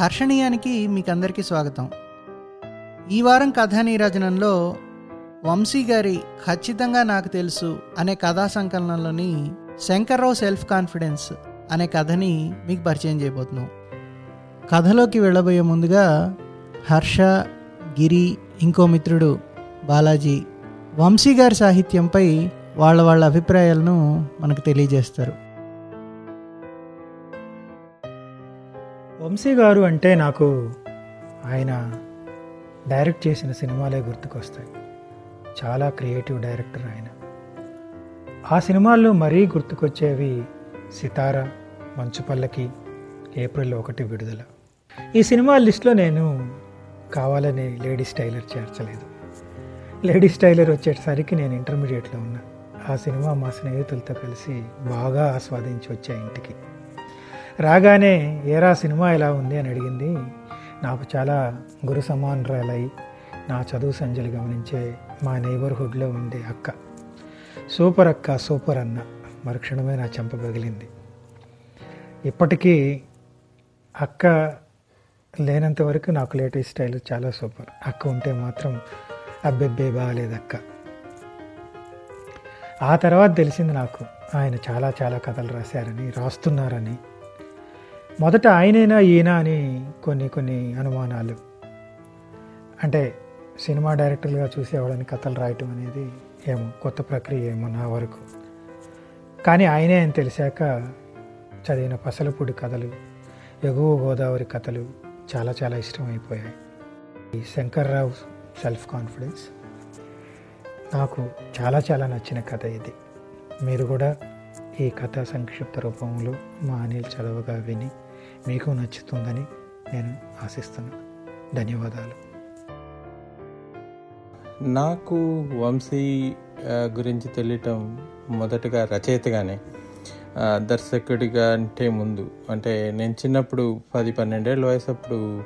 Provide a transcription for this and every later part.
హర్షణీయానికి మీకు అందరికీ స్వాగతం. ఈ వారం కథానీరచనంలో వంశీ గారి ఖచ్చితంగా నాకు తెలుసు అనే కథా సంకలనంలోని శంకర్రావు సెల్ఫ్ కాన్ఫిడెన్స్ అనే కథని మీకు పరిచయం చేయబోతున్నాం. కథలోకి వెళ్ళబోయే ముందుగా హర్ష గిరి ఇంకో మిత్రుడు బాలాజీ వంశీ గారి సాహిత్యంపై వాళ్ళ వాళ్ళ అభిప్రాయాలను మనకు తెలియజేస్తారు. వంశీ గారు అంటే నాకు ఆయన డైరెక్ట్ చేసిన సినిమాలే గుర్తుకొస్తాయి. చాలా క్రియేటివ్ డైరెక్టర్ ఆయన. ఆ సినిమాల్లో మరీ గుర్తుకొచ్చేవి సితార మంచుపల్లకి ఏప్రిల్ ఒకటి విడుదల. ఈ సినిమా లిస్ట్లో నేను కావాలని లేడీస్ టైలర్ చేర్చలేదు. లేడీస్ టైలర్ వచ్చేసరికి నేను ఇంటర్మీడియట్లో ఉన్నా. ఆ సినిమా మా స్నేహితులతో కలిసి బాగా ఆస్వాదించి వచ్చా ఇంటికి. రాగానే ఏరా సినిమా ఎలా ఉంది? అని అడిగింది. నాకు చాలా గురు సమానురాలై నా చదువు సంజలు గమనించే మా నైబర్హుడ్లో ఉండే అక్క. సూపర్ అక్క సూపర్ అన్న. మరుక్షణమే నా చెంప పగిలింది. ఇప్పటికీ అక్క లేనంత వరకు నాకు లేటెస్ట్ స్టైల్ చాలా సూపర్. అక్క ఉంటే మాత్రం అబ్బెబ్బే బాగాలేదు అక్క. ఆ తర్వాత తెలిసింది నాకు ఆయన చాలా చాలా కథలు రాశారని రాస్తున్నారని. మొదట ఆయనైనా ఈయన అని కొన్ని కొన్ని అనుమానాలు. అంటే సినిమా డైరెక్టర్గా చూసేవాళ్ళని కథలు రాయటం అనేది ఏమో కొత్త ప్రక్రియ ఏమో నా వరకు. కానీ ఆయనే అని తెలిసాక చదివిన పసలపూడి కథలు ఎగువ గోదావరి కథలు చాలా చాలా ఇష్టమైపోయాయి. ఈ శంకర్రావు సెల్ఫ్ కాన్ఫిడెన్స్ నాకు చాలా చాలా నచ్చిన కథ ఇది. మీరు కూడా ఈ కథ సంక్షిప్త రూపంలో మా అనిల్ చదవగా విని మీకు నచ్చుతుందని నేను ఆశిస్తున్నాను ధన్యవాదాలు. నాకు వంశీ గురించి తెలియటం మొదటగా రచయితగానే దర్శకుడిగా అంటే ముందు అంటే నేను చిన్నప్పుడు పది పన్నెండేళ్ళ వయసు అప్పుడు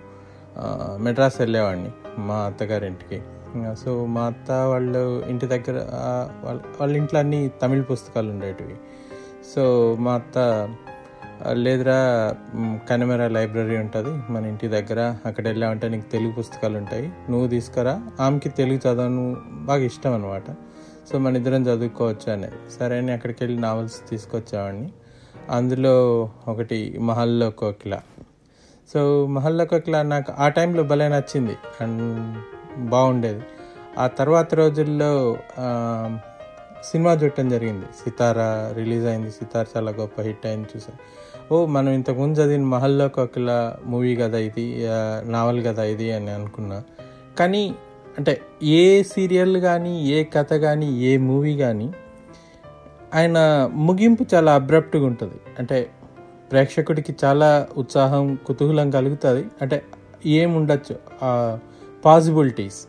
మెడ్రాస్ వెళ్ళేవాడిని మా అత్తగారింటికి. సో మా అత్త వాళ్ళు ఇంటి దగ్గర వాళ్ళ వాళ్ళ ఇంట్లో అన్ని తమిళ పుస్తకాలు ఉండేటివి. సో మా అత్త లేదురా మ్, లైబ్రరీ ఉంటుంది మన ఇంటి దగ్గర అక్కడ వెళ్ళామంటే నీకు తెలుగు పుస్తకాలు ఉంటాయి నువ్వు తీసుకురా ఆమెకి తెలుగు చదవను బాగా ఇష్టం అనమాట సో మన ఇద్దరం చదువుకోవచ్చు అనేది సరే అని అక్కడికి వెళ్ళి నావల్స్ తీసుకొచ్చావాడిని. అందులో ఒకటి మహల్లో కోకిల. సో మహల్లో కోకిల నాకు ఆ టైంలో భలే నచ్చింది అండ్ బాగుండేది. ఆ తర్వాత రోజుల్లో సినిమా చూడటం జరిగింది. సితారా రిలీజ్ అయింది. సితార చాలా గొప్ప హిట్ అయింది చూసాను ఓ మనం ఇంతకుముందు చదివిన మహల్లో కోకిల మూవీ కదా ఇది నావల్ కదా ఇది అని అనుకున్నా. కానీ అంటే ఏ సీరియల్ కానీ ఏ కథ కానీ ఏ మూవీ కానీ ఆయన ముగింపు చాలా అబ్రప్ట్గా ఉంటుంది. అంటే ప్రేక్షకుడికి చాలా ఉత్సాహం కుతూహలం కలుగుతుంది. అంటే ఏముండొచ్చు? పాసిబిలిటీస్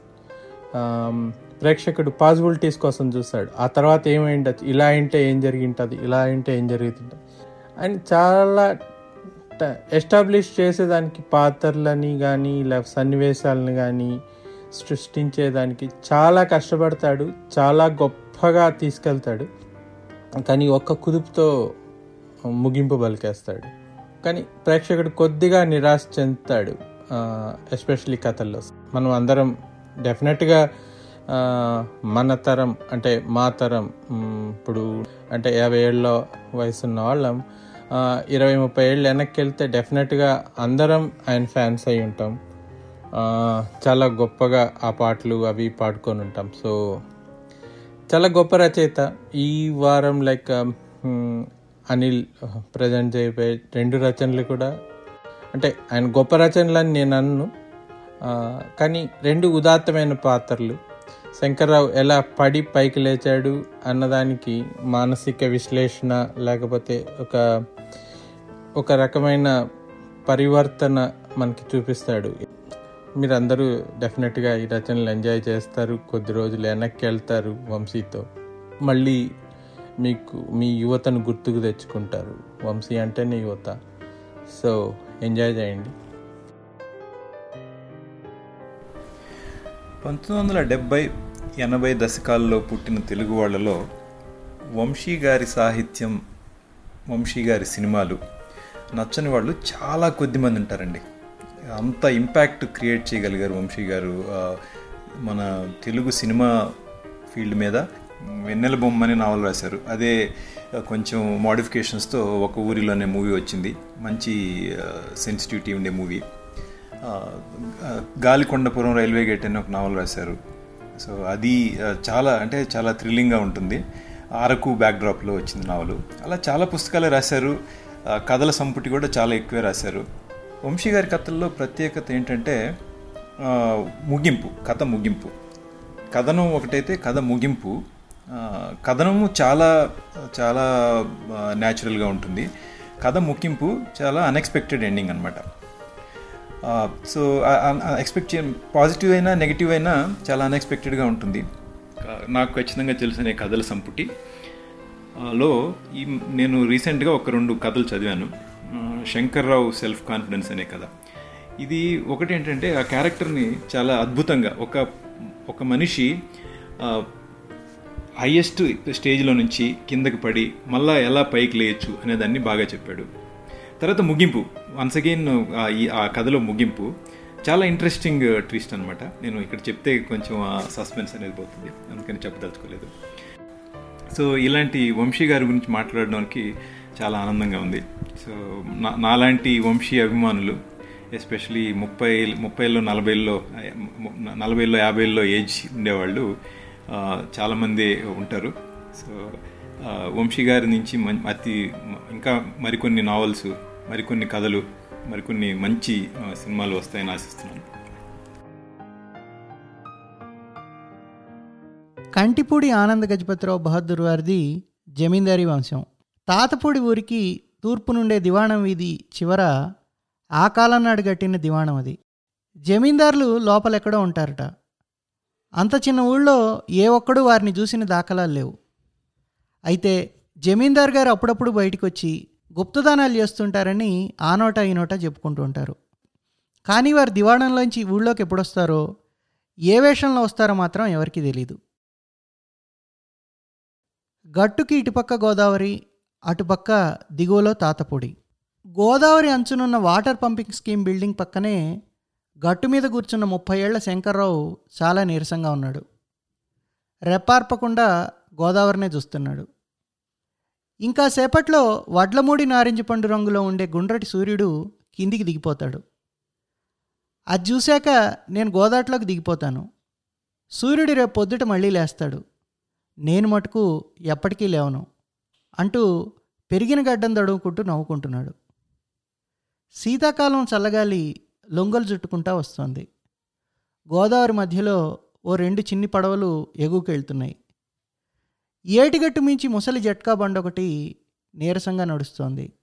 ప్రేక్షకుడు పాసిబిలిటీస్ కోసం చూస్తాడు. ఆ తర్వాత ఏమైండొచ్చు? ఇలా అంటే ఏం జరిగి ఉంటుంది ఇలా అంటే ఏం జరుగుతుంటుంది? అండ్ చాలా ఎస్టాబ్లిష్ చేసేదానికి పాత్రలని కానీ లేకపోతే సన్నివేశాలని కానీ సృష్టించేదానికి చాలా కష్టపడతాడు. చాలా గొప్పగా తీసుకెళ్తాడు. కానీ ఒక్క కుదుపుతో ముగింపు బలికేస్తాడు కానీ ప్రేక్షకుడు కొద్దిగా నిరాశ చెందుతాడు ఎస్పెషలీ కథల్లో. మనం అందరం డెఫినెట్గా మన తరం అంటే మా తరం ఇప్పుడు అంటే యాభై ఏళ్ళ వయసు ఉన్న వాళ్ళం ఇరవై ముప్పై ఏళ్ళు వెనక్కి వెళ్తే డెఫినెట్గా అందరం ఆయన ఫ్యాన్స్ అయి ఉంటాం. చాలా గొప్పగా ఆ పాటలు అవి పాడుకొని ఉంటాం. సో చాలా గొప్ప రచయిత. ఈ వారం లైక్ అనిల్ ప్రజెంట్ చేయబోయే రెండు రచనలు కూడా. అంటే ఆయన గొప్ప రచనలు అని నేను అన్ను. కానీ రెండు ఉదాత్తమైన పాత్రలు. శంకర్రావు ఎలా పడి పైకి లేచాడు అన్నదానికి మానసిక విశ్లేషణ లేకపోతే ఒక ఒక రకమైన పరివర్తన మనకి చూపిస్తాడు. మీరందరూ డెఫినెట్గా ఈ రచనలు ఎంజాయ్ చేస్తారు. కొద్ది రోజులు వెనక్కి వెళ్తారు వంశీతో. మళ్ళీ మీకు మీ యువతను గుర్తుకు తెచ్చుకుంటారు. వంశీ అంటేనే యువత. సో ఎంజాయ్ చేయండి. పంతొమ్మిది వందల డెబ్బై ఎనభై దశకాల్లో పుట్టిన తెలుగు వాళ్ళలో వంశీ గారి సాహిత్యం వంశీ గారి సినిమాలు నచ్చని వాళ్ళు చాలా కొద్ది మంది ఉంటారండి. అంత ఇంపాక్ట్ క్రియేట్ చేయగలిగారు వంశీ గారు మన తెలుగు సినిమా ఫీల్డ్ మీద. వెన్నెల బొమ్మ అనే నావల్ రాశారు. అదే కొంచెం మోడిఫికేషన్స్తో ఒక ఊరిలోనే మూవీ వచ్చింది. మంచి సెన్సిటివిటీ ఉండే మూవీ. గాలికొండపురం రైల్వే గేట్ అని ఒక నావల్ రాశారు. సో అది చాలా అంటే చాలా థ్రిల్లింగ్గా ఉంటుంది. అరకు బ్యాక్డ్రాప్లో వచ్చింది నావలు. అలా చాలా పుస్తకాలు రాశారు. కథల సంపుటి కూడా చాలా ఎక్కువే రాశారు. వంశీ గారి కథల్లో ప్రత్యేకత ఏంటంటే ముగింపు కథ ముగింపు. కథనం ఒకటైతే కథ ముగింపు. కథనము చాలా చాలా న్యాచురల్గా ఉంటుంది. కథ ముగింపు చాలా అన్ఎక్స్పెక్టెడ్ ఎండింగ్ అనమాట సో ఎక్స్పెక్ట్ చే పాజిటివ్ అయినా నెగిటివ్ అయినా చాలా అన్ఎక్స్పెక్టెడ్గా ఉంటుంది. నాకు ఖచ్చితంగా తెలిసిన కథల సంపుటి. లో ఈ నేను రీసెంట్గా ఒక రెండు కథలు చదివాను. శంకర్రావు సెల్ఫ్ కాన్ఫిడెన్స్ అనే కథ. ఇది ఒకటి ఏంటంటే ఆ క్యారెక్టర్ని చాలా అద్భుతంగా ఒక ఒక మనిషి హయ్యెస్ట్ స్టేజ్లో నుంచి కిందకి పడి మళ్ళా ఎలా పైకి లేయచ్చు అనేదాన్ని బాగా చెప్పాడు. తర్వాత ముగింపు. వన్స్ అగైన్ ఈ ఆ కథలో ముగింపు. చాలా ఇంట్రెస్టింగ్ ట్విస్ట్ అనమాట నేను ఇక్కడ చెప్తే కొంచెం సస్పెన్స్ అనేది పోతుంది. అందుకని చెప్పదలుచుకోలేదు. సో ఇలాంటి వంశీ గారి గురించి మాట్లాడడానికి చాలా ఆనందంగా ఉంది. సో నా నాలాంటి వంశీ అభిమానులు ఎస్పెషలీ ముప్పై ముప్పైలో నలభైలో నలభైలో యాభైలో ఏజ్ ఉండేవాళ్ళు చాలామంది ఉంటారు. సో వంశీ గారి నుంచి అతి ఇంకా మరికొన్ని నావల్స్ మరికొన్ని కథలు మరికొన్ని మంచి సినిమాలు వస్తాయని ఆశిస్తున్నాను. కంటిపూడి ఆనంద గజపతిరావు బహదూర్ వారిది జమీందారీ వంశం. తాతపూడి ఊరికి తూర్పు నుండే దివాణం వీధి చివర ఆ కాలం నాడు కట్టిన దివాణం అది. జమీందారులు లోపలెక్కడో ఉంటారట. అంత చిన్న ఊళ్ళో ఏ ఒక్కడూ వారిని చూసిన దాఖలాలు లేవు. అయితే జమీందార్ గారు అప్పుడప్పుడు బయటకు వచ్చి గుప్తదానాలు చేస్తుంటారని ఆ నోట ఈ నోట చెప్పుకుంటూ ఉంటారు. కానీ వారు దివాణంలోంచి ఊళ్ళోకి ఎప్పుడొస్తారో ఏ వేషంలో వస్తారో మాత్రం ఎవరికీ తెలీదు. గట్టుకి ఇటుపక్క గోదావరి అటుపక్క దిగువలో తాతపూడి. గోదావరి అంచునున్న వాటర్ పంపింగ్ స్కీమ్ బిల్డింగ్ పక్కనే గట్టు మీద కూర్చున్న ముప్పై ఏళ్ళ శంకర్రావు చాలా నీరసంగా ఉన్నాడు. రెప్పార్పకుండా గోదావరినే చూస్తున్నాడు. ఇంకా సేపట్లో వడ్లమూడి నారింజ పండు రంగులో ఉండే గుండ్రటి సూర్యుడు కిందికి దిగిపోతాడు. అది చూశాక నేను గోదాట్లోకి దిగిపోతాను. సూర్యుడు రేపు పొద్దుట మళ్ళీ లేస్తాడు. నేను మటుకు ఎప్పటికీ లేవను అంటూ పెరిగిన గడ్డం దడువుకుంటూ నవ్వుకుంటున్నాడు. శీతాకాలం చల్లగాలి లొంగలు చుట్టుకుంటా వస్తోంది. గోదావరి మధ్యలో ఓ రెండు చిన్ని పడవలు ఎగుకెళ్తున్నాయి ఏటిగట్టు మించి ముసలి జట్కా బండ ఒకటి నీరసంగా నడుస్తోంది.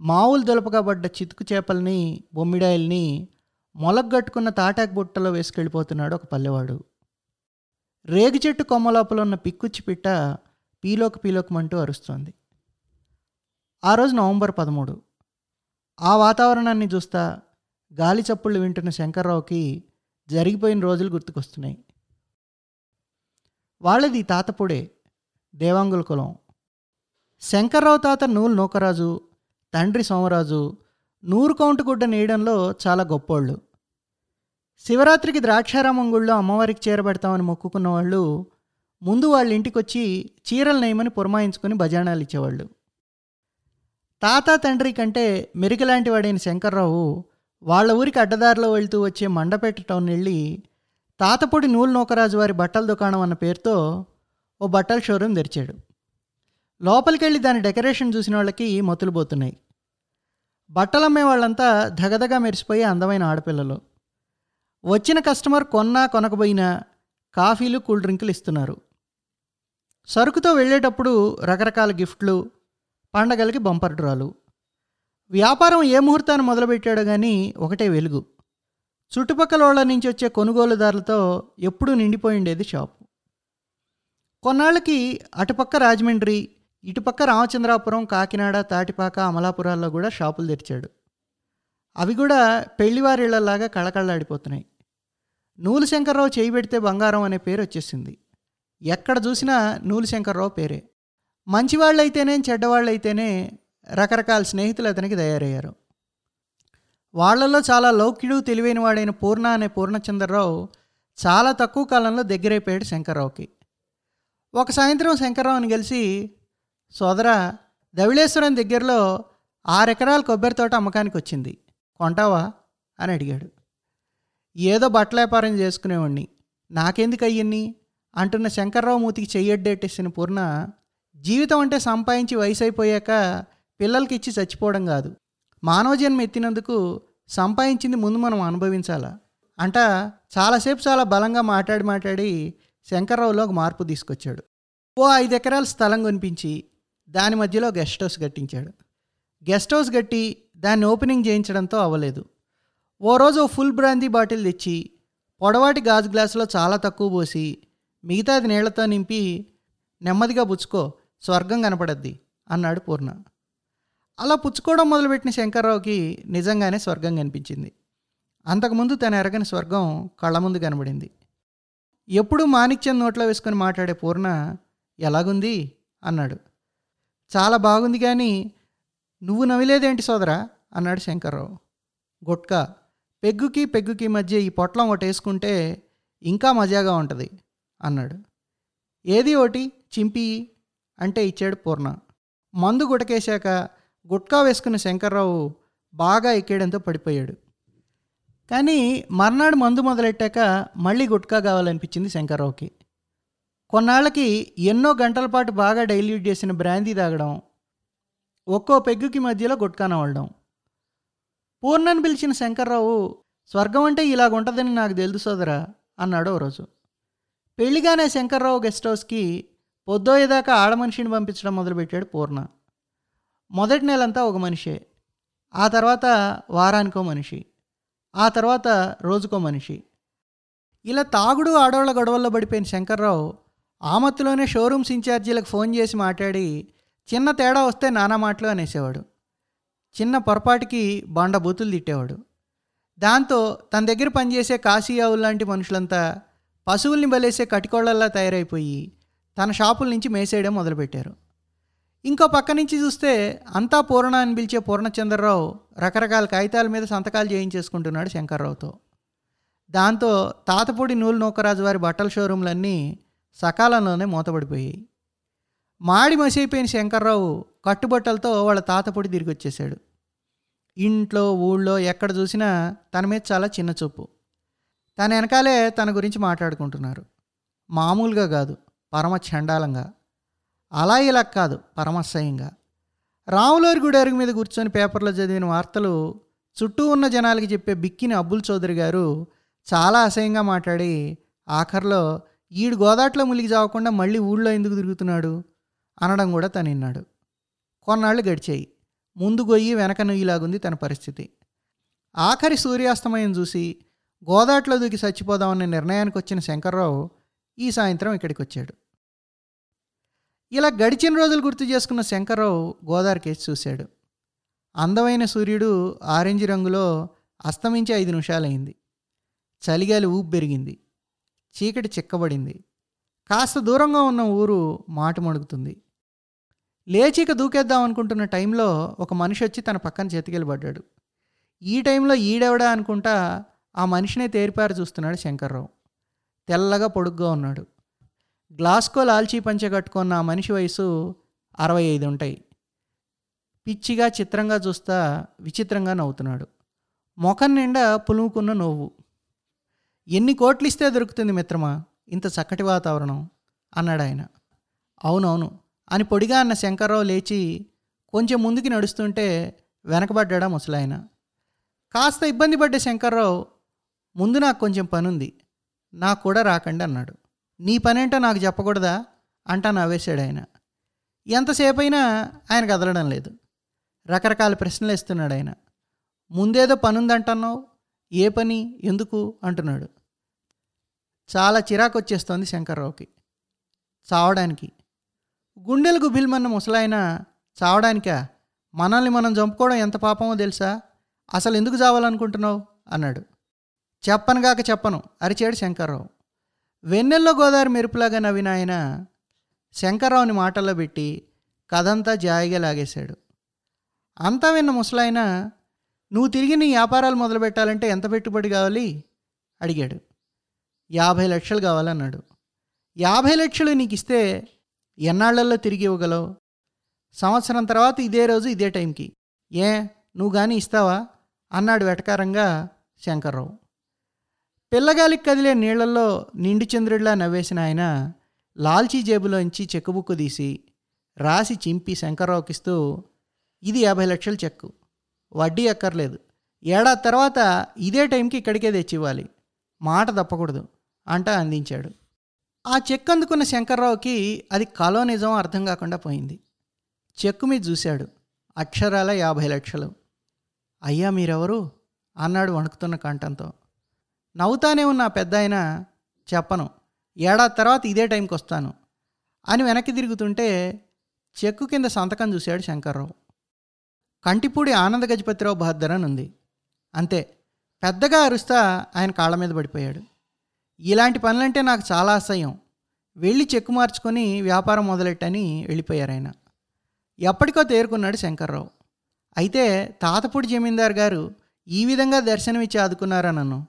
మావులు దొలపకబడ్డ చితుకు చేపల్ని బొమ్మిడాయిల్ని మొలగట్టుకున్న తాటాకు బుట్టలో వేసుకెళ్ళిపోతున్నాడు ఒక పల్లెవాడు. రేగి చెట్టు కొమ్మ లోపల ఉన్న పిక్కుచ్చి పిట్ట పీలోకి పీలోకమంటూ అరుస్తోంది. ఆ రోజు నవంబర్ పదమూడు. ఆ వాతావరణాన్ని చూస్తా గాలి చప్పుళ్ళు వింటున్న శంకర్రావుకి జరిగిపోయిన రోజులు గుర్తుకొస్తున్నాయి. వాళ్ళది తాతపుడే దేవాంగుల కులం. శంకర్రావు తాత నూలు నూకరాజు తండ్రి సోమరాజు నూరు కౌంటు గుడ్డ నేయడంలో చాలా గొప్పోళ్ళు. శివరాత్రికి ద్రాక్షారామం గుళ్ళో అమ్మవారికి చేరబెడతామని మొక్కుకున్న వాళ్ళు ముందు వాళ్ళ ఇంటికి వచ్చి చీరలు నేయమని పురమాయించుకొని బజానాలు ఇచ్చేవాళ్ళు. తాత తండ్రి కంటే మెరికలాంటి వాడైన శంకర్రావు వాళ్ళ ఊరికి అడ్డదారిలో వెళ్తూ వచ్చే మండపేట టౌన్ వెళ్ళి తాతపొడి నూలు నూకరాజు వారి బట్టల దుకాణం అన్న పేరుతో ఓ బట్టల షోరూమ్ తెరిచాడు. లోపలికి వెళ్ళి దాని డెకరేషన్ చూసిన వాళ్ళకి మొతులు పోతున్నాయి. బట్టలు అమ్మే వాళ్ళంతా ధగధగా మెరిసిపోయే అందమైన ఆడపిల్లలు. వచ్చిన కస్టమర్ కొన్నా కొనకపోయినా కాఫీలు కూల్ డ్రింకులు ఇస్తున్నారు. సరుకుతో వెళ్ళేటప్పుడు రకరకాల గిఫ్ట్లు పండగలకి బంపర్ డ్రాలు. వ్యాపారం ఏ ముహూర్తాన్ని మొదలుపెట్టాడో కానీ ఒకటే వెలుగు. చుట్టుపక్కల వాళ్ళ నుంచి వచ్చే కొనుగోలుదారులతో ఎప్పుడూ నిండిపోయిండేది షాపు. కొన్నాళ్ళకి అటుపక్క రాజమండ్రి ఇటుపక్క రామచంద్రాపురం కాకినాడ తాటిపాక అమలాపురాల్లో కూడా షాపులు తెరిచాడు. అవి కూడా పెళ్ళివారిళ్ళలాగా కళకళలాడిపోతున్నాయి. నూలు శంకర్రావు చేయి పెడితే బంగారం అనే పేరు వచ్చేసింది. ఎక్కడ చూసినా నూలు శంకర్రావు పేరే. మంచివాళ్ళైతేనే చెడ్డవాళ్ళైతేనే రకరకాల స్నేహితులు అతనికి తయారయ్యారు. వాళ్ళలో చాలా లౌక్యుడు తెలివైన వాడైన పూర్ణ అనే పూర్ణచంద్రరావు చాలా తక్కువ కాలంలో దగ్గరైపోయాడు శంకర్రావుకి. ఒక సాయంత్రం శంకర్రావుని కలిసి సోదరా ధవిళేశ్వరం దగ్గరలో ఆరెకరాల కొబ్బరి తోట అమ్మకానికి వచ్చింది. కొంటావా? అని అడిగాడు. ఏదో బట్టల వ్యాపారం చేసుకునేవాడిని నాకెందుకు అయ్యన్ని? అంటున్న శంకర్రావు మూతికి చెయ్యడ్డేటేసిన పూర్ణ జీవితం అంటే సంపాదించి వయసు అయిపోయాక పిల్లలకి ఇచ్చి చచ్చిపోవడం కాదు. మానవ జన్మ ఎత్తినందుకు సంపాదించింది ముందు మనం అనుభవించాలా? అంట చాలాసేపు చాలా బలంగా మాట్లాడి మాట్లాడి శంకర్రావులో ఒక మార్పు తీసుకొచ్చాడు. ఓ ఐదు ఎకరాల స్థలం కొనిపించి దాని మధ్యలో గెస్ట్ హౌస్ కట్టించాడు. గెస్ట్ హౌస్ కట్టి దాన్ని ఓపెనింగ్ చేయించడంతో అవ్వలేదు. ఓ రోజు ఓ ఫుల్ బ్రాందీ బాటిల్ తెచ్చి పొడవాటి గాజు గ్లాసులో చాలా తక్కువ పోసి మిగతాది నీళ్ళతో నింపి నెమ్మదిగా పుచ్చుకో స్వర్గం కనపడద్ది అన్నాడు పూర్ణ. అలా పుచ్చుకోవడం మొదలుపెట్టిన శంకర్రావుకి నిజంగానే స్వర్గం కనిపించింది. అంతకుముందు తన ఎరగని స్వర్గం కళ్ళ ముందు కనబడింది. ఎప్పుడూ మాణిక్యం నోట్లో వేసుకొని మాట్లాడే పూర్ణ ఎలాగుంది? అన్నాడు. చాలా బాగుంది కానీ నువ్వు నవ్విలేదేంటి సోదరా? అన్నాడు శంకర్రావు. గుట్కా పెగ్గుకి పెగ్గుకి మధ్య ఈ పొట్లం ఒకటి వేసుకుంటే ఇంకా మజాగా ఉంటుంది అన్నాడు. ఏది ఒకటి? చింపి అంటే ఇచ్చాడు పూర్ణ. మందు గుటకేశాక గుట్కా వేసుకున్న శంకర్రావు బాగా ఎక్కేయడంతో పడిపోయాడు. కానీ మర్నాడు మందు మొదలెట్టాక మళ్ళీ గుట్కా కావాలనిపించింది శంకర్రావుకి. కొన్నాళ్ళకి ఎన్నో గంటల పాటు బాగా డైల్యూట్ చేసిన బ్రాందీ తాగడం ఒక్కో పెగ్గుకి మధ్యలో గుట్కా నవ్వడం పూర్ణని పిలిచిన శంకర్రావు స్వర్గం అంటే ఇలాగుంటుందని నాకు తెలుసు సోదరా అన్నాడు ఓ రోజు పెళ్ళిగానే శంకర్రావు గెస్ట్ హౌస్కి పొద్దోయేదాకా ఆడమనిషిని పంపించడం మొదలుపెట్టాడు పూర్ణ. మొదటి నెలంతా ఒక మనిషే. ఆ తర్వాత వారానికో మనిషి. ఆ తర్వాత రోజుకో మనిషి. ఇలా తాగుడు ఆడవాళ్ళ గొడవల్లో పడిపోయిన శంకర్రావు ఆమత్తులోనే షోరూమ్స్ ఇన్ఛార్జీలకు ఫోన్ చేసి మాట్లాడి చిన్న తేడా వస్తే నానా మాటలు అనేసేవాడు. చిన్న పొరపాటికి బండ బూతులు తిట్టేవాడు. దాంతో తన దగ్గర పనిచేసే కాశీయావులు లాంటి మనుషులంతా పశువుల్ని బలేసే కటికోళ్ళల్లా తయారైపోయి తన షాపుల నుంచి మేసేయడం మొదలుపెట్టారు. ఇంకో పక్క నుంచి చూస్తే అంతా పూర్ణ అని పిలిచే పూర్ణచంద్రరావు రకరకాల కాగితాల మీద సంతకాలు చేయించేసుకుంటున్నాడు శంకర్రావుతో. దాంతో తాతపూడి నూలు నూకరాజు వారి బట్టల షోరూంలన్నీ సకాలంలోనే మూతపడిపోయాయి. మాడి మసైపోయిన శంకర్రావు కట్టుబట్టలతో వాళ్ళ తాతపొడి తిరిగి వచ్చేసాడు ఇంట్లో ఊళ్ళో ఎక్కడ చూసినా తన మీద చాలా చిన్న చూపు. తన వెనకాలే తన గురించి మాట్లాడుకుంటున్నారు. మామూలుగా కాదు పరమ చండాలంగా. అలా ఇలా కాదు పరమశయంగా రాములోరి గుడి అరుగు మీద కూర్చొని పేపర్లో చదివిన వార్తలు చుట్టూ ఉన్న జనాలకి చెప్పే బిక్కిని అబ్బుల్ చౌదరి గారు చాలా అసహ్యంగా మాట్లాడి ఆఖరిలో ఈడు గోదాట్లో ములిగి చావకుండా మళ్ళీ ఊళ్ళో ఎందుకు తిరుగుతున్నాడు? అనడం కూడా తను విన్నాడు. కొన్నాళ్ళు గడిచాయి. ముందు గొయ్యి వెనక నుయ్యిలాగుంది తన పరిస్థితి. ఆఖరి సూర్యాస్తమయం చూసి గోదాట్లో దూకి చచ్చిపోదామనే నిర్ణయానికి వచ్చిన శంకర్రావు ఈ సాయంత్రం ఇక్కడికి వచ్చాడు ఇలా గడిచిన రోజులు గుర్తు చేసుకున్న శంకర్రావు గోదావరి కేసి చూశాడు. అందమైన సూర్యుడు ఆరెంజ్ రంగులో అస్తమించి ఐదు నిమిషాలైంది. చలిగాలి ఊపు పెరిగింది. చీకటి చిక్కబడింది. కాస్త దూరంగా ఉన్న ఊరు మాట మడుగుతుంది. లేచిక దూకేద్దాం అనుకుంటున్న టైంలో ఒక మనిషి వచ్చి తన పక్కన చేతికెళ్ళబడ్డాడు. ఈ టైంలో ఈడెవడా అనుకుంటా ఆ మనిషినే తేరిపారి చూస్తున్నాడు శంకర్రావు. తెల్లగా పొడుగ్గా ఉన్నాడు. గ్లాస్కో లాల్చీ పంచె కట్టుకున్న ఆ మనిషి వయసు అరవై ఐదు ఉంటాయి. పిచ్చిగా చిత్రంగా చూస్తా విచిత్రంగా నవ్వుతున్నాడు. ముఖం నిండా పులుముకున్న నవ్వు. ఎన్ని కోట్లు ఇస్తే దొరుకుతుంది మిత్రమా? ఇంత చక్కటి వాతావరణం అన్నాడు ఆయన. అవునవును అని పొడిగా అన్న శంకర్రావు లేచి కొంచెం ముందుకి నడుస్తుంటే వెనకబడ్డా ముసలాయన. కాస్త ఇబ్బంది పడ్డ శంకర్రావు ముందు నాకు కొంచెం పనుంది నాకు కూడా రాకండి అన్నాడు. నీ పనేంటో నాకు చెప్పకూడదా? అంటా నవ్వేశాడు ఆయన ఎంతసేపు అయినా ఆయన కదలడం లేదు. రకరకాల ప్రశ్నలు ఇస్తున్నాడు ఆయన ముందేదో పనుందంటున్నావు? ఏ పని? ఎందుకు? అంటున్నాడు. చాలా చిరాకు వచ్చేస్తోంది శంకర్రావుకి. చావడానికి. గుండెలు గుబిల్మన్న ముసలాయన చావడానికా? మనల్ని మనం చంపుకోవడం ఎంత పాపమో తెలుసా? అసలు ఎందుకు చావాలనుకుంటున్నావు? అన్నాడు. చెప్పనుగాక చెప్పను అరిచాడు శంకర్రావు. వెన్నెల్లో గోదావరి మెరుపులాగా నవ్విన ఆయన శంకర్రావుని మాటల్లో పెట్టి కథంతా జాయిగా లాగేశాడు. అంతా విన్న ముసలాయన నువ్వు తిరిగి నీ వ్యాపారాలు మొదలు పెట్టాలంటే ఎంత పెట్టుబడి కావాలి? అడిగాడు. యాభై లక్షలు కావాలన్నాడు. యాభై లక్షలు నీకు ఇస్తే ఎన్నాళ్ళలో తిరిగి ఇవ్వగలవు? సంవత్సరం తర్వాత ఇదే రోజు ఇదే టైంకి. ఏ నువ్వు కానీ ఇస్తావా? అన్నాడు వెటకారంగా శంకర్రావు. పిల్లగాలికి కదిలే నీళ్ళలో నిండు చంద్రుడిలా నవ్వేసిన ఆయన లాల్చీ జేబులోంచి చెక్కుబుక్కు తీసి రాసి చింపి శంకర్రావుకిస్తూ ఇది యాభై లక్షల చెక్కు. వడ్డీ అక్కర్లేదు. ఏడాది తర్వాత ఇదే టైంకి ఇక్కడికే తెచ్చివ్వాలి. మాట తప్పకూడదు అంట అందించాడు. ఆ చెక్ అందుకున్న శంకర్రావుకి అది కలో నిజం అర్థం కాకుండా పోయింది. చెక్కు మీద చూశాడు. అక్షరాల యాభై లక్షలు. అయ్యా మీరెవరు? అన్నాడు వణుకుతున్న కంఠంతో. నవ్వుతానే ఉన్న ఆ పెద్ద ఆయన చెప్పను. ఏడాది తర్వాత ఇదే టైంకి వస్తాను అని వెనక్కి తిరుగుతుంటే చెక్కు కింద సంతకం చూశాడు శంకర్రావు. కంటిపూడి ఆనంద గజపతిరావు బహద్దర్ అని ఉంది. అంతే పెద్దగా అరుస్తా ఆయన కాళ్ళ మీద పడిపోయాడు. ఇలాంటి పనులంటే నాకు చాలా అసహ్యం. వెళ్ళి చెక్కు మార్చుకొని వ్యాపారం మొదలెట్టని వెళ్ళిపోయారు ఆయన. ఎప్పటికో తేరుకున్నాడు శంకర్రావు. అయితే తాతపూడి జమీందార్ గారు ఈ విధంగా దర్శనమిచ్చి ఆదుకున్నారా నన్ను?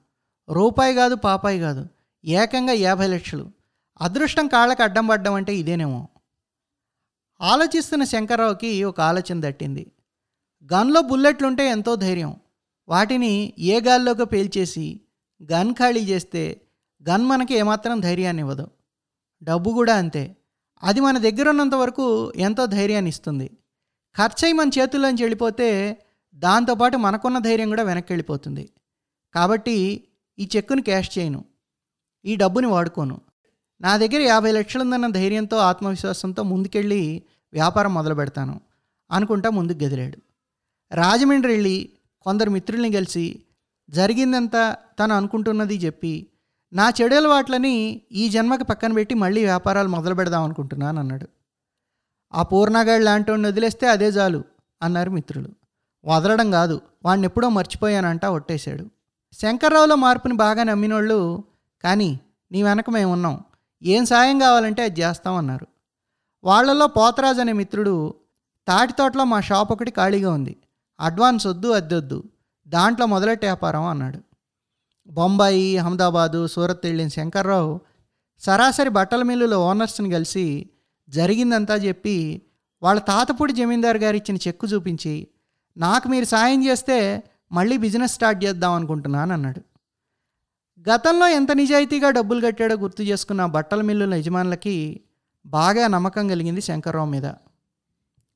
రూపాయి కాదు పాపాయి కాదు. ఏకంగా యాభై లక్షలు. అదృష్టం కాళ్ళకు అడ్డం పడ్డం అంటే ఇదేనేమో. ఆలోచిస్తున్న శంకర్రావుకి ఒక ఆలోచన దట్టింది. గన్లో బుల్లెట్లుంటే ఎంతో ధైర్యం. వాటిని ఏ గాల్లోకి పేల్చేసి గన్ ఖాళీ చేస్తే గన్ మనకి ఏమాత్రం ధైర్యాన్ని ఇవ్వదు. డబ్బు కూడా అంతే. అది మన దగ్గర ఉన్నంత వరకు ఎంతో ధైర్యాన్ని ఇస్తుంది. ఖర్చయి మన చేతుల్లోంచి వెళ్ళిపోతే దాంతోపాటు మనకున్న ధైర్యం కూడా వెనక్కి వెళ్ళిపోతుంది. కాబట్టి ఈ చెక్కును క్యాష్ చేయను. ఈ డబ్బుని వాడుకోను. నా దగ్గర యాభై లక్షలుందన్న ధైర్యంతో ఆత్మవిశ్వాసంతో ముందుకెళ్ళి వ్యాపారం మొదలు పెడతాను అనుకుంటా ముందుకు గదిలాడు. రాజమండ్రి వెళ్ళి కొందరు మిత్రుల్ని కలిసి జరిగిందంతా తను అనుకుంటున్నది చెప్పి నా చెడు అలవాట్లని ఈ జన్మకి పక్కన పెట్టి మళ్ళీ వ్యాపారాలు మొదలు పెడదాం అనుకుంటున్నాను అన్నాడు. ఆ పూర్ణగాడు లాంటి వదిలేస్తే అదే చాలు అన్నారు మిత్రులు. వదలడం కాదు వాడిని ఎప్పుడో మర్చిపోయానంటా ఒట్టేశాడు. శంకర్రావులో మార్పుని బాగా నమ్మినోళ్ళు కానీ నీ వెనక మేము ఉన్నాం. ఏం సాయం కావాలంటే అది చేస్తామన్నారు వాళ్ళలో పోతరాజు అనే మిత్రుడు తాటి తోటలో మా షాప్ ఒకటి ఖాళీగా ఉంది. అడ్వాన్స్ వద్దు అద్దొద్దు దాంట్లో మొదలెట్టే వ్యాపారం అన్నాడు. బొంబాయి అహ్మదాబాదు సూరత్ వెళ్ళిన శంకర్రావు సరాసరి బట్టల మిల్లులో ఓనర్స్ని కలిసి జరిగిందంతా చెప్పి వాళ్ళ తాతపూడి జమీందారు గారు ఇచ్చిన చెక్కు చూపించి నాకు మీరు సాయం చేస్తే మళ్ళీ బిజినెస్ స్టార్ట్ చేద్దాం అనుకుంటున్నాను అన్నాడు. గతంలో ఎంత నిజాయితీగా డబ్బులు కట్టాడో గుర్తు చేసుకున్న బట్టల మిల్లుల యజమానులకి బాగా నమ్మకం కలిగింది శంకర్రావు మీద.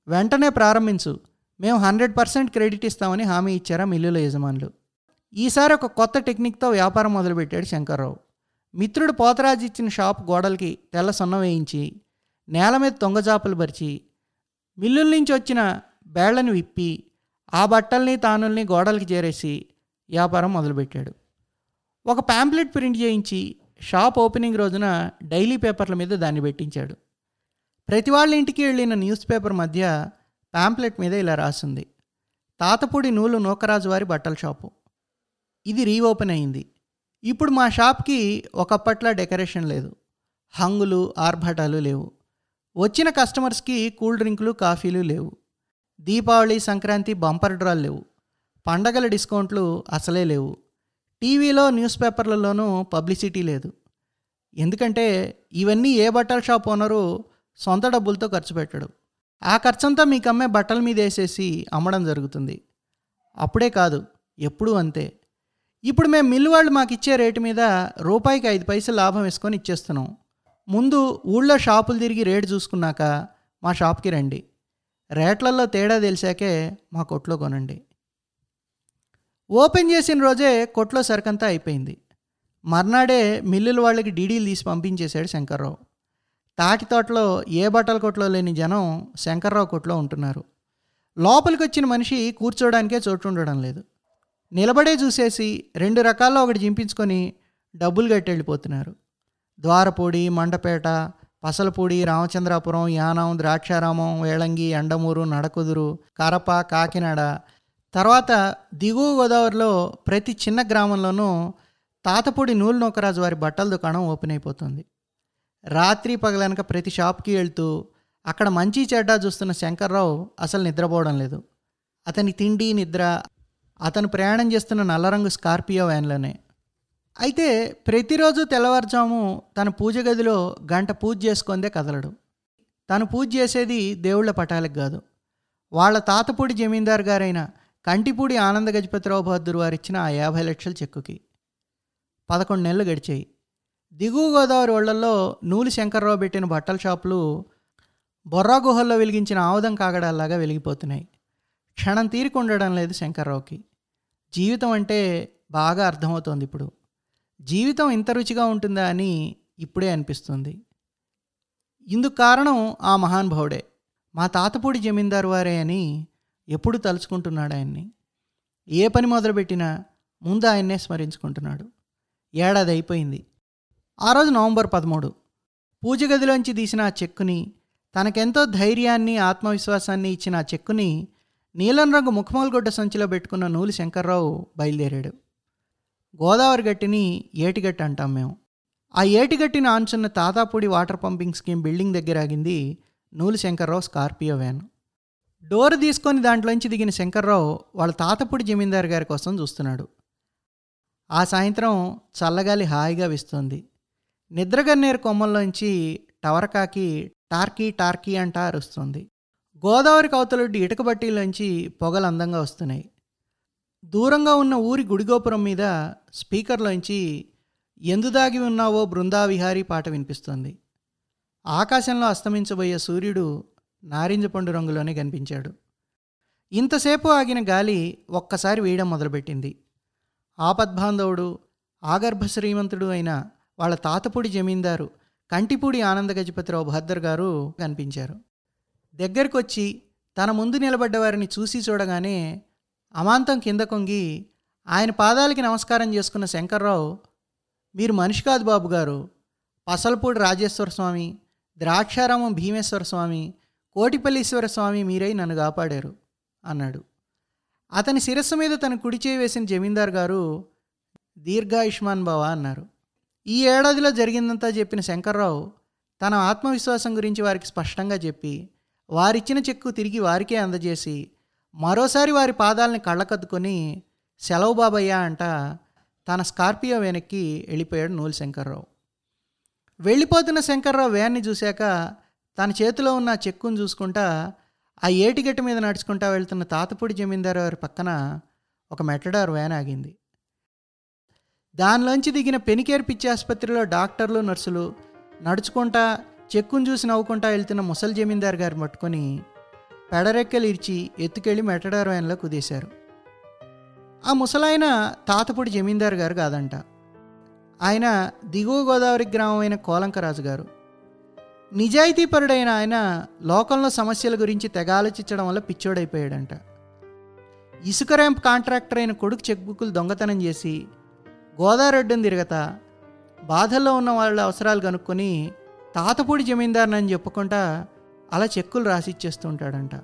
వెంటనే ప్రారంభించు. మేము హండ్రెడ్ పర్సెంట్ క్రెడిట్ ఇస్తామని హామీ ఇచ్చారా మిల్లుల యజమానులు. ఈసారి ఒక కొత్త టెక్నిక్తో వ్యాపారం మొదలుపెట్టాడు శంకర్రావు. మిత్రుడు పోతరాజు ఇచ్చిన షాప్ గోడలకి తెల్ల సొన్న వేయించి నేల మీద తొంగజాపలు పరిచి మిల్లుల నుంచి వచ్చిన బేళ్ళను విప్పి ఆ బట్టల్ని తానుల్ని గోడలకి చేరేసి వ్యాపారం మొదలుపెట్టాడు. ఒక ప్యాంప్లెట్ ప్రింట్ చేయించి షాప్ ఓపెనింగ్ రోజున డైలీ పేపర్ల మీద దాన్ని పెట్టించాడు. ప్రతి వాళ్ళ ఇంటికి వెళ్ళిన న్యూస్ పేపర్ మధ్య ప్యాంప్లెట్ మీద ఇలా రాసింది. తాతపూడి నూలు నూకరాజు వారి బట్టల షాపు. ఇది రీఓపెన్ అయింది. ఇప్పుడు మా షాప్కి ఒకప్పట్లా డెకరేషన్ లేదు. హంగులు ఆర్భటాలు లేవు. వచ్చిన కస్టమర్స్కి కూల్ డ్రింకులు కాఫీలు లేవు. దీపావళి సంక్రాంతి బంపర్ డ్రాలు లేవు. పండగల డిస్కౌంట్లు అసలే లేవు. టీవీలో న్యూస్ పేపర్లలోనూ పబ్లిసిటీ లేదు. ఎందుకంటే ఇవన్నీ ఏ బట్టల షాప్ ఓనరు సొంత డబ్బులతో ఖర్చు పెట్టడు. ఆ ఖర్చంతా మీకు అమ్మే బట్టల మీద వేసేసి అమ్మడం జరుగుతుంది. అప్పుడే కాదు ఎప్పుడూ అంతే. ఇప్పుడు మేము మిల్లు వాళ్ళు మాకు ఇచ్చే రేటు మీద రూపాయికి ఐదు పైసలు లాభం వేసుకొని ఇచ్చేస్తున్నాం. ముందు ఊళ్ళో షాపులు తిరిగి రేటు చూసుకున్నాక మా షాప్కి రండి. రేట్లలో తేడా తెలిసాకే మా కొట్లో కొనండి. ఓపెన్ చేసిన రోజే కొట్లో సరుకంతా అయిపోయింది. మర్నాడే మిల్లుల వాళ్ళకి డీడీలు తీసి పంపించేశాడు శంకర్రావు. తాటి తోటలో ఏ బట్టల కొట్లో లేని జనం శంకర్రావు కొట్లో ఉంటున్నారు. లోపలికి వచ్చిన మనిషి కూర్చోడానికే చోటు ఉండడం లేదు. నిలబడే చూసేసి రెండు రకాల్లో ఒకటి చింపించుకొని డబ్బులు కట్టి వెళ్ళిపోతున్నారు ద్వారపూడి మండపేట పసలపూడి రామచంద్రాపురం యానం ద్రాక్షారామం వేళంగి ఎండమూరు నడకుదురు కరప కాకినాడ. తర్వాత దిగువ గోదావరిలో ప్రతి చిన్న గ్రామంలోనూ తాతపూడి నూలు నూకరాజు వారి బట్టల దుకాణం ఓపెన్ అయిపోతుంది. రాత్రి పగలనక ప్రతి షాప్కి వెళ్తూ అక్కడ మంచి చెడ్డ చూస్తున్న శంకర్రావు అసలు నిద్రపోవడం లేదు. అతని తిండి నిద్ర అతను ప్రయాణం చేస్తున్న నల్లరంగు స్కార్పియో వ్యాన్లోనే. అయితే ప్రతిరోజు తెల్లవారుజాము తన పూజ గదిలో గంట పూజ చేసుకుందే కదలడు. తను పూజ చేసేది దేవుళ్ళ పటాలకు కాదు. వాళ్ళ తాతపూడి జమీందారు గారైన కంటిపూడి ఆనంద గజపతిరావు బహదూర్ వారిచ్చిన ఆ యాభై లక్షల చెక్కుకి పదకొండు నెలలు గడిచాయి. దిగువ గోదావరి ఓళ్ళలో నూలి శంకర్రావు పెట్టిన బట్టల షాపులు బొర్రా గుహల్లో వెలిగించిన ఆముదం కాగడాల్లాగా వెలిగిపోతున్నాయి. క్షణం తీరిక ఉండడం లేదు శంకర్రావుకి. జీవితం అంటే బాగా అర్థమవుతోంది ఇప్పుడు. జీవితం ఇంత రుచిగా ఉంటుందా అని ఇప్పుడే అనిపిస్తుంది. ఇందుకు కారణం ఆ మహానుభావుడే మా తాతపూడి జమీందారు వారే అని ఎప్పుడు తలుచుకుంటున్నాడు ఆయన్ని. ఏ పని మొదలుపెట్టినా ముందు ఆయన్నే స్మరించుకుంటున్నాడు. ఏడాది అయిపోయింది. ఆ రోజు నవంబర్ పదమూడు. పూజ గదిలోంచి తీసిన ఆ చెక్కుని తనకెంతో ధైర్యాన్ని ఆత్మవిశ్వాసాన్ని ఇచ్చిన ఆ చెక్కుని నీలం రంగు ముఖమూలగొడ్డ సంచిలో పెట్టుకున్న నూలి శంకర్రావు బయలుదేరాడు. గోదావరి గట్టిని ఏటిగట్టి అంటాం మేము. ఆ ఏటిగట్టిని ఆంచున్న Tatapudi water pumping scheme building దగ్గర ఆగింది నూలు శంకర్రావు స్కార్పియో వ్యాన్. డోర్ తీసుకొని దాంట్లోంచి దిగిన శంకర్రావు వాళ్ళ తాతపూడి జమీందారు గారి కోసం చూస్తున్నాడు. ఆ సాయంత్రం చల్లగాలి హాయిగా విస్తుంది. నిద్రగన్నేరు కొమ్మల్లోంచి టవరకాకి టార్కీ టార్కీ అంటా అరుస్తుంది. గోదావరి కవతలొడ్డి ఇటుక బట్టీలోంచి పొగలు అందంగా వస్తున్నాయి. దూరంగా ఉన్న ఊరి గుడిగోపురం మీద స్పీకర్లోంచి ఎందు దాగి ఉన్నావో బృందావిహారీ పాట వినిపిస్తోంది. ఆకాశంలో అస్తమించబోయే సూర్యుడు నారింజ పండు రంగులోనే కనిపించాడు. ఇంతసేపు ఆగిన గాలి ఒక్కసారి వేయడం మొదలుపెట్టింది. ఆపద్బాంధవుడు ఆగర్భ శ్రీమంతుడు అయిన వాళ్ళ తాతపూడి జమీందారు కంటిపూడి ఆనంద గజపతిరావు బహద్దర్ గారు కనిపించారు. దగ్గరకొచ్చి తన ముందు నిలబడ్డ వారిని చూసి చూడగానే అమాంతం కింద కొంగి ఆయన పాదాలకి నమస్కారం చేసుకున్న శంకర్రావు మీరు మనిషి కాదు బాబు గారు. పసలపూడి రాజేశ్వర స్వామి ద్రాక్షారామం భీమేశ్వర స్వామి కోటిపల్లీశ్వర స్వామి మీరై నన్ను కాపాడారు అన్నాడు. అతని శిరస్సు మీద తన కుడి చేయి వేసిన జమీందార్ గారు దీర్ఘాయుష్మాన్ బావ అన్నారు. ఈ ఏడాదిలో జరిగిందంతా చెప్పిన శంకర్రావు తన ఆత్మవిశ్వాసం గురించి వారికి స్పష్టంగా చెప్పి వారిచ్చిన చెక్కు తిరిగి వారికే అందజేసి మరోసారి వారి పాదాలని కళ్ళకద్దుకొని సెలవు బాబయ్య అంట తన స్కార్పియో వెనక్కి వెళ్ళిపోయాడు నూలు శంకర్రావు. వెళ్ళిపోతున్న శంకర్రావు వ్యాన్ని చూశాక తన చేతిలో ఉన్న చెక్కును చూసుకుంటా ఆ ఏటిగట్టు మీద నడుచుకుంటా వెళ్తున్న తాతపూడి జమీందారు వారి పక్కన ఒక మెటడార్ వ్యాన్ ఆగింది. దానిలోంచి దిగిన పెనికేర్ పిచ్చి ఆసుపత్రిలో డాక్టర్లు నర్సులు నడుచుకుంటా చెక్కును చూసి నవ్వుకుంటా వెళ్తున్న ముసలి జమీందారు గారు పట్టుకొని పెడరెక్కలు ఇర్చి ఎత్తుకెళ్ళి మెటడార్ వ్యాన్లో కుదేశారు. ఆ ముసలాయన తాతపూడి జమీందారు గారు కాదంట. ఆయన దిగువ గోదావరి గ్రామమైన కోలంకరాజు గారు. నిజాయితీపరుడైన ఆయన లోకంలో సమస్యల గురించి తెగ ఆలోచించడం వల్ల పిచ్చోడైపోయాడంట. ఇసుక ర్యాంప్ కాంట్రాక్టర్ అయిన కొడుకు చెక్ బుక్కులు దొంగతనం చేసి గోదావరెడ్డిని తిరగతా బాధల్లో ఉన్న వాళ్ళ అవసరాలు కనుక్కొని తాతపూడి జమీందారునని చెప్పుకుంటా అలా చెక్కులు రాసిచ్చేస్తుంటాడంట